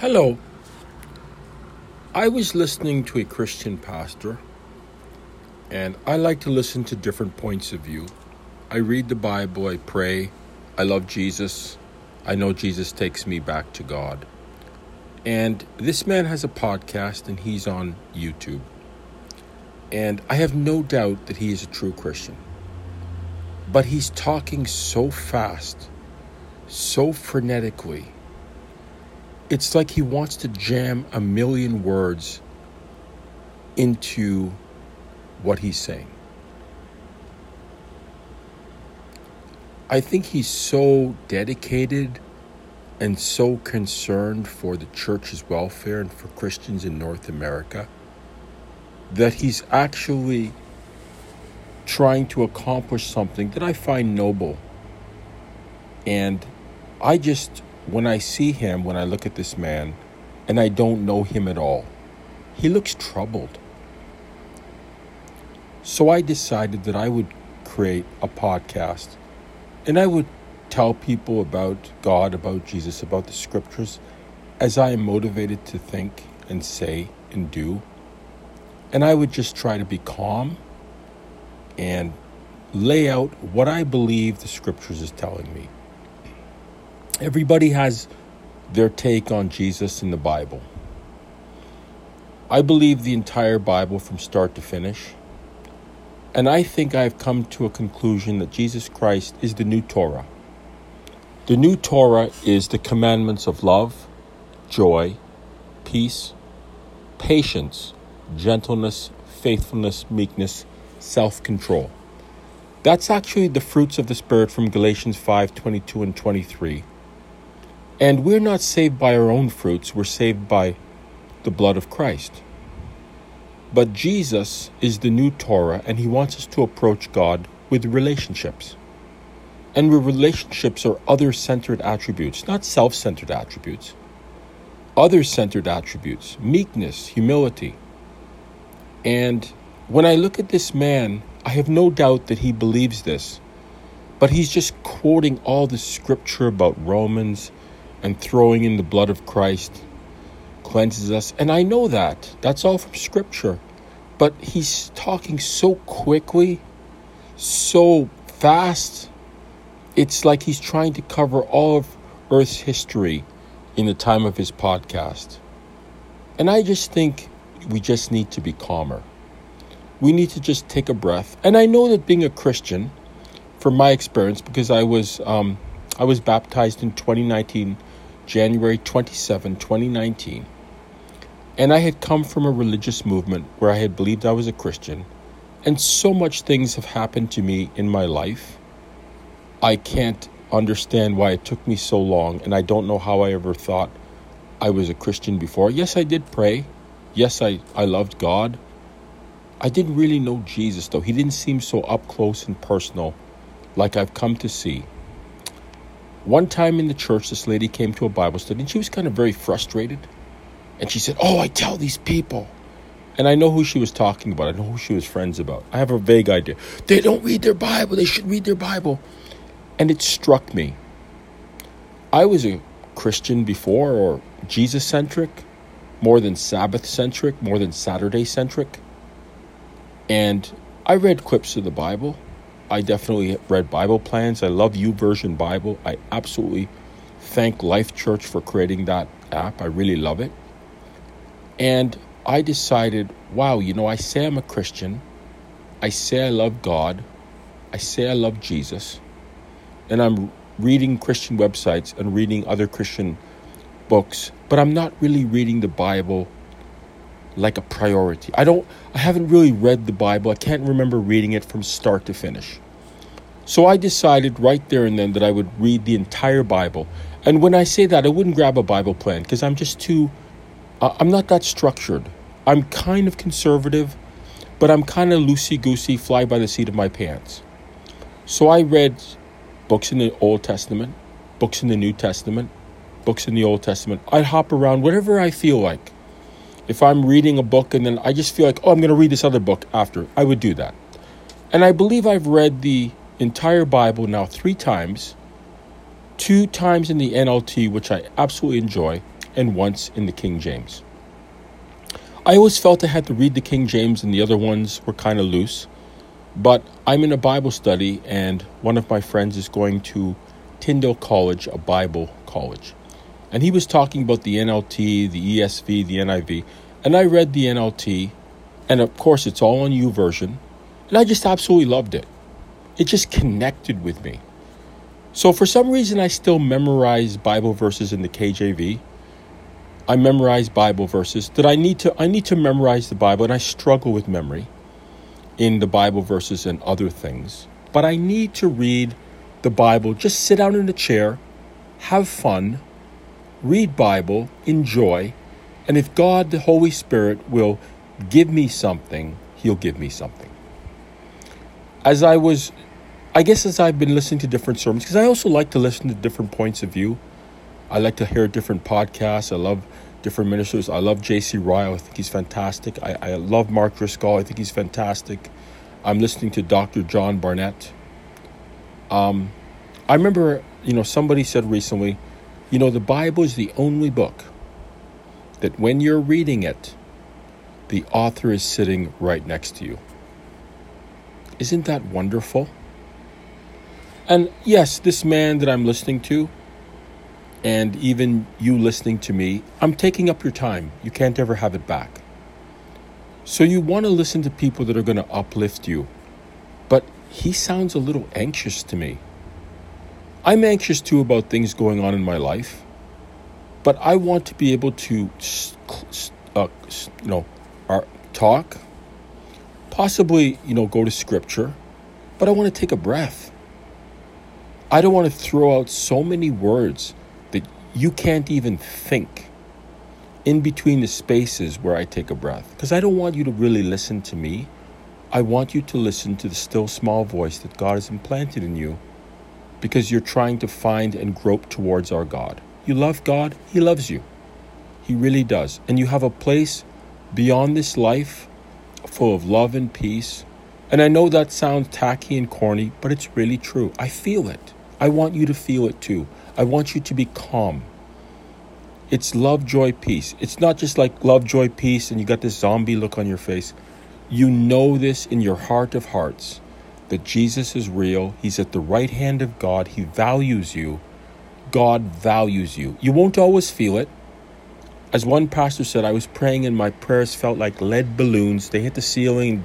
Hello. I was listening to a Christian pastor, and I like to listen to different points of view. I read the Bible, I pray, I love Jesus. I know Jesus takes me back to God. And this man has a podcast, and he's on YouTube. And I have no doubt that he is a true Christian. But he's talking so fast, so frenetically it's like he wants to jam a million words into what he's saying. I think he's so dedicated and so concerned for the church's welfare and for Christians in North America that he's actually trying to accomplish something that I find noble. And I just when I see him, when I look at this man, and I don't know him at all, he looks troubled. So I decided that I would create a podcast and I would tell people about God, about Jesus, about the scriptures as I am motivated to think and say and do. And I would just try to be calm and lay out what I believe the scriptures is telling me. Everybody has their take on Jesus in the Bible. I believe the entire Bible from start to finish. And I think I've come to a conclusion that Jesus Christ is the new Torah. The new Torah is the commandments of love, joy, peace, patience, gentleness, faithfulness, meekness, self control. That's actually the fruits of the Spirit from Galatians 5 22 and 23. And we're not saved by our own fruits, we're saved by the blood of Christ. But Jesus is the new Torah, and He wants us to approach God with relationships. And relationships are other centered attributes, not self centered attributes. Other centered attributes, meekness, humility. And when I look at this man, I have no doubt that he believes this. But he's just quoting all the scripture about Romans and throwing in the blood of Christ cleanses us. And I know that. That's all from Scripture. But he's talking so quickly, so fast. It's like he's trying to cover all of Earth's history in the time of his podcast. And I just think we just need to be calmer. We need to just take a breath. And I know that being a Christian, from my experience, because I was um, I was baptized in 2019 January 27, 2019, and I had come from a religious movement where I had believed I was a Christian, and so much things have happened to me in my life. I can't understand why it took me so long, and I don't know how I ever thought I was a Christian before. Yes, I did pray. Yes, I, I loved God. I didn't really know Jesus, though. He didn't seem so up close and personal like I've come to see. One time in the church, this lady came to a Bible study and she was kind of very frustrated. And she said, Oh, I tell these people. And I know who she was talking about. I know who she was friends about. I have a vague idea. They don't read their Bible. They should read their Bible. And it struck me. I was a Christian before, or Jesus centric, more than Sabbath centric, more than Saturday centric. And I read clips of the Bible. I definitely read Bible plans. I love YouVersion Bible. I absolutely thank Life Church for creating that app. I really love it. And I decided, wow, you know, I say I'm a Christian. I say I love God. I say I love Jesus. And I'm reading Christian websites and reading other Christian books, but I'm not really reading the Bible like a priority. I don't I haven't really read the Bible. I can't remember reading it from start to finish. So I decided right there and then that I would read the entire Bible. And when I say that, I wouldn't grab a Bible plan because I'm just too uh, I'm not that structured. I'm kind of conservative, but I'm kind of loosey goosey, fly by the seat of my pants. So I read books in the Old Testament, books in the New Testament, books in the Old Testament. I'd hop around whatever I feel like if I'm reading a book and then I just feel like, oh, I'm going to read this other book after, I would do that. And I believe I've read the entire Bible now three times, two times in the NLT, which I absolutely enjoy, and once in the King James. I always felt I had to read the King James and the other ones were kind of loose. But I'm in a Bible study, and one of my friends is going to Tyndale College, a Bible college. And he was talking about the NLT, the ESV, the NIV. And I read the NLT, and of course, it's all on YouVersion, And I just absolutely loved it. It just connected with me. So for some reason, I still memorize Bible verses in the KJV. I memorize Bible verses. That I need to I need to memorize the Bible, and I struggle with memory in the Bible verses and other things. But I need to read the Bible, just sit down in a chair, have fun, read Bible, enjoy, and if God the Holy Spirit will give me something, he'll give me something. As I was I guess as I've been listening to different sermons because I also like to listen to different points of view. I like to hear different podcasts. I love different ministers. I love J.C. Ryle. I think he's fantastic. I, I love Mark Driscoll. I think he's fantastic. I'm listening to Dr. John Barnett. Um, I remember, you know, somebody said recently, you know, the Bible is the only book that when you're reading it, the author is sitting right next to you. Isn't that wonderful? And yes, this man that I'm listening to, and even you listening to me, I'm taking up your time. You can't ever have it back. So you want to listen to people that are going to uplift you. But he sounds a little anxious to me. I'm anxious too about things going on in my life, but I want to be able to, uh, you know, uh, talk, possibly, you know, go to scripture, but I want to take a breath. I don't want to throw out so many words that you can't even think in between the spaces where I take a breath. Because I don't want you to really listen to me. I want you to listen to the still small voice that God has implanted in you because you're trying to find and grope towards our God. You love God, He loves you. He really does. And you have a place beyond this life full of love and peace. And I know that sounds tacky and corny, but it's really true. I feel it. I want you to feel it too. I want you to be calm. It's love, joy, peace. It's not just like love, joy, peace, and you got this zombie look on your face. You know this in your heart of hearts that Jesus is real. He's at the right hand of God. He values you. God values you. You won't always feel it. As one pastor said, I was praying and my prayers felt like lead balloons. They hit the ceiling.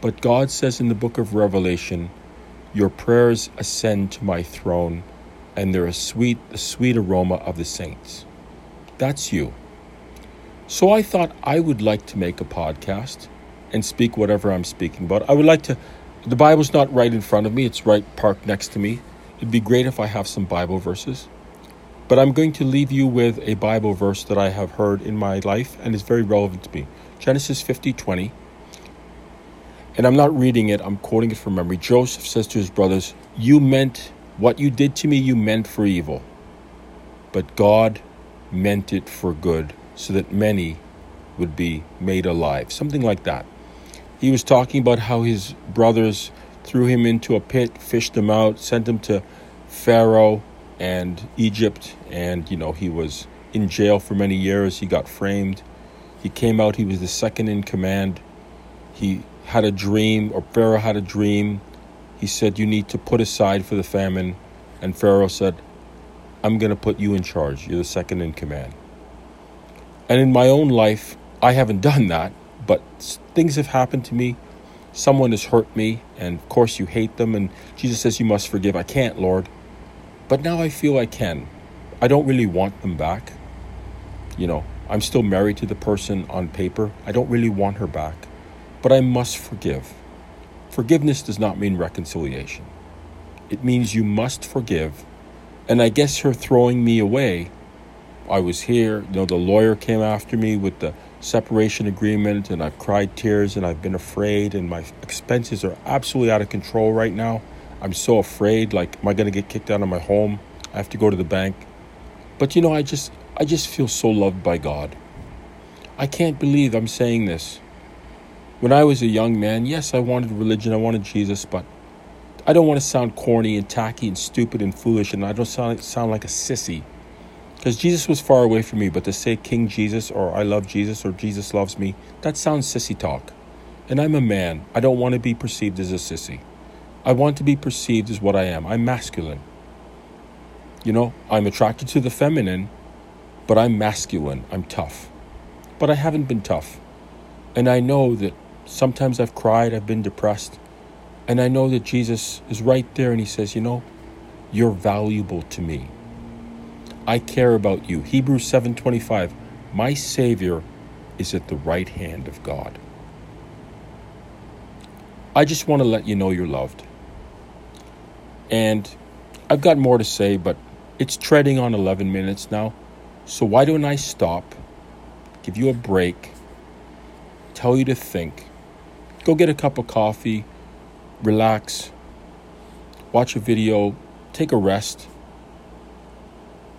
But God says in the book of Revelation, Your prayers ascend to my throne, and they're a sweet, the sweet aroma of the saints. That's you. So I thought I would like to make a podcast and speak whatever I'm speaking about. I would like to, the Bible's not right in front of me, it's right parked next to me. It'd be great if I have some Bible verses. But I'm going to leave you with a Bible verse that I have heard in my life and is very relevant to me. Genesis 50 20 and I'm not reading it, I'm quoting it from memory. Joseph says to his brothers, You meant what you did to me, you meant for evil, but God meant it for good, so that many would be made alive. Something like that. He was talking about how his brothers threw him into a pit, fished him out, sent him to Pharaoh and Egypt, and you know, he was in jail for many years. He got framed. He came out, he was the second in command. He had a dream, or Pharaoh had a dream. He said, You need to put aside for the famine. And Pharaoh said, I'm going to put you in charge. You're the second in command. And in my own life, I haven't done that, but things have happened to me. Someone has hurt me, and of course, you hate them. And Jesus says, You must forgive. I can't, Lord. But now I feel I can. I don't really want them back. You know, I'm still married to the person on paper. I don't really want her back but I must forgive. Forgiveness does not mean reconciliation. It means you must forgive. And I guess her throwing me away, I was here, you know, the lawyer came after me with the separation agreement, and I've cried tears and I've been afraid, and my expenses are absolutely out of control right now. I'm so afraid, like, am I going to get kicked out of my home? I have to go to the bank. But you know, I just, I just feel so loved by God. I can't believe I'm saying this. When I was a young man, yes, I wanted religion, I wanted Jesus, but I don't want to sound corny and tacky and stupid and foolish, and I don't sound, sound like a sissy. Because Jesus was far away from me, but to say King Jesus or I love Jesus or Jesus loves me, that sounds sissy talk. And I'm a man. I don't want to be perceived as a sissy. I want to be perceived as what I am. I'm masculine. You know, I'm attracted to the feminine, but I'm masculine. I'm tough. But I haven't been tough. And I know that sometimes I've cried, I've been depressed. And I know that Jesus is right there and he says, You know, you're valuable to me. I care about you. Hebrews 7:25. My savior is at the right hand of God. I just want to let you know you're loved. And I've got more to say, but it's treading on 11 minutes now. So why don't I stop, give you a break, tell you to think, go get a cup of coffee, relax, watch a video, take a rest,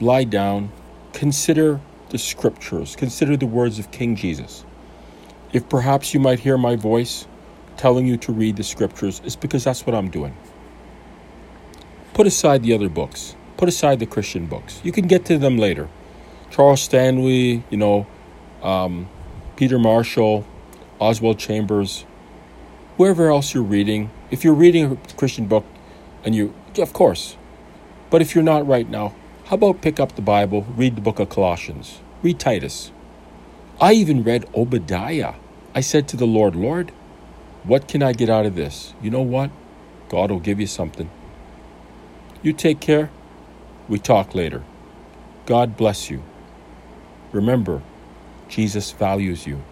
lie down, consider the scriptures, consider the words of King Jesus. If perhaps you might hear my voice telling you to read the scriptures, it's because that's what I'm doing. Put aside the other books put aside the Christian books. You can get to them later. Charles Stanley, you know, um, Peter Marshall, Oswald Chambers, whoever else you're reading. If you're reading a Christian book, and you, of course, but if you're not right now, how about pick up the Bible, read the book of Colossians, read Titus. I even read Obadiah. I said to the Lord, Lord, what can I get out of this? You know what? God will give you something. You take care. We talk later. God bless you. Remember, Jesus values you.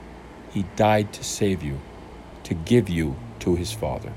He died to save you, to give you to his Father.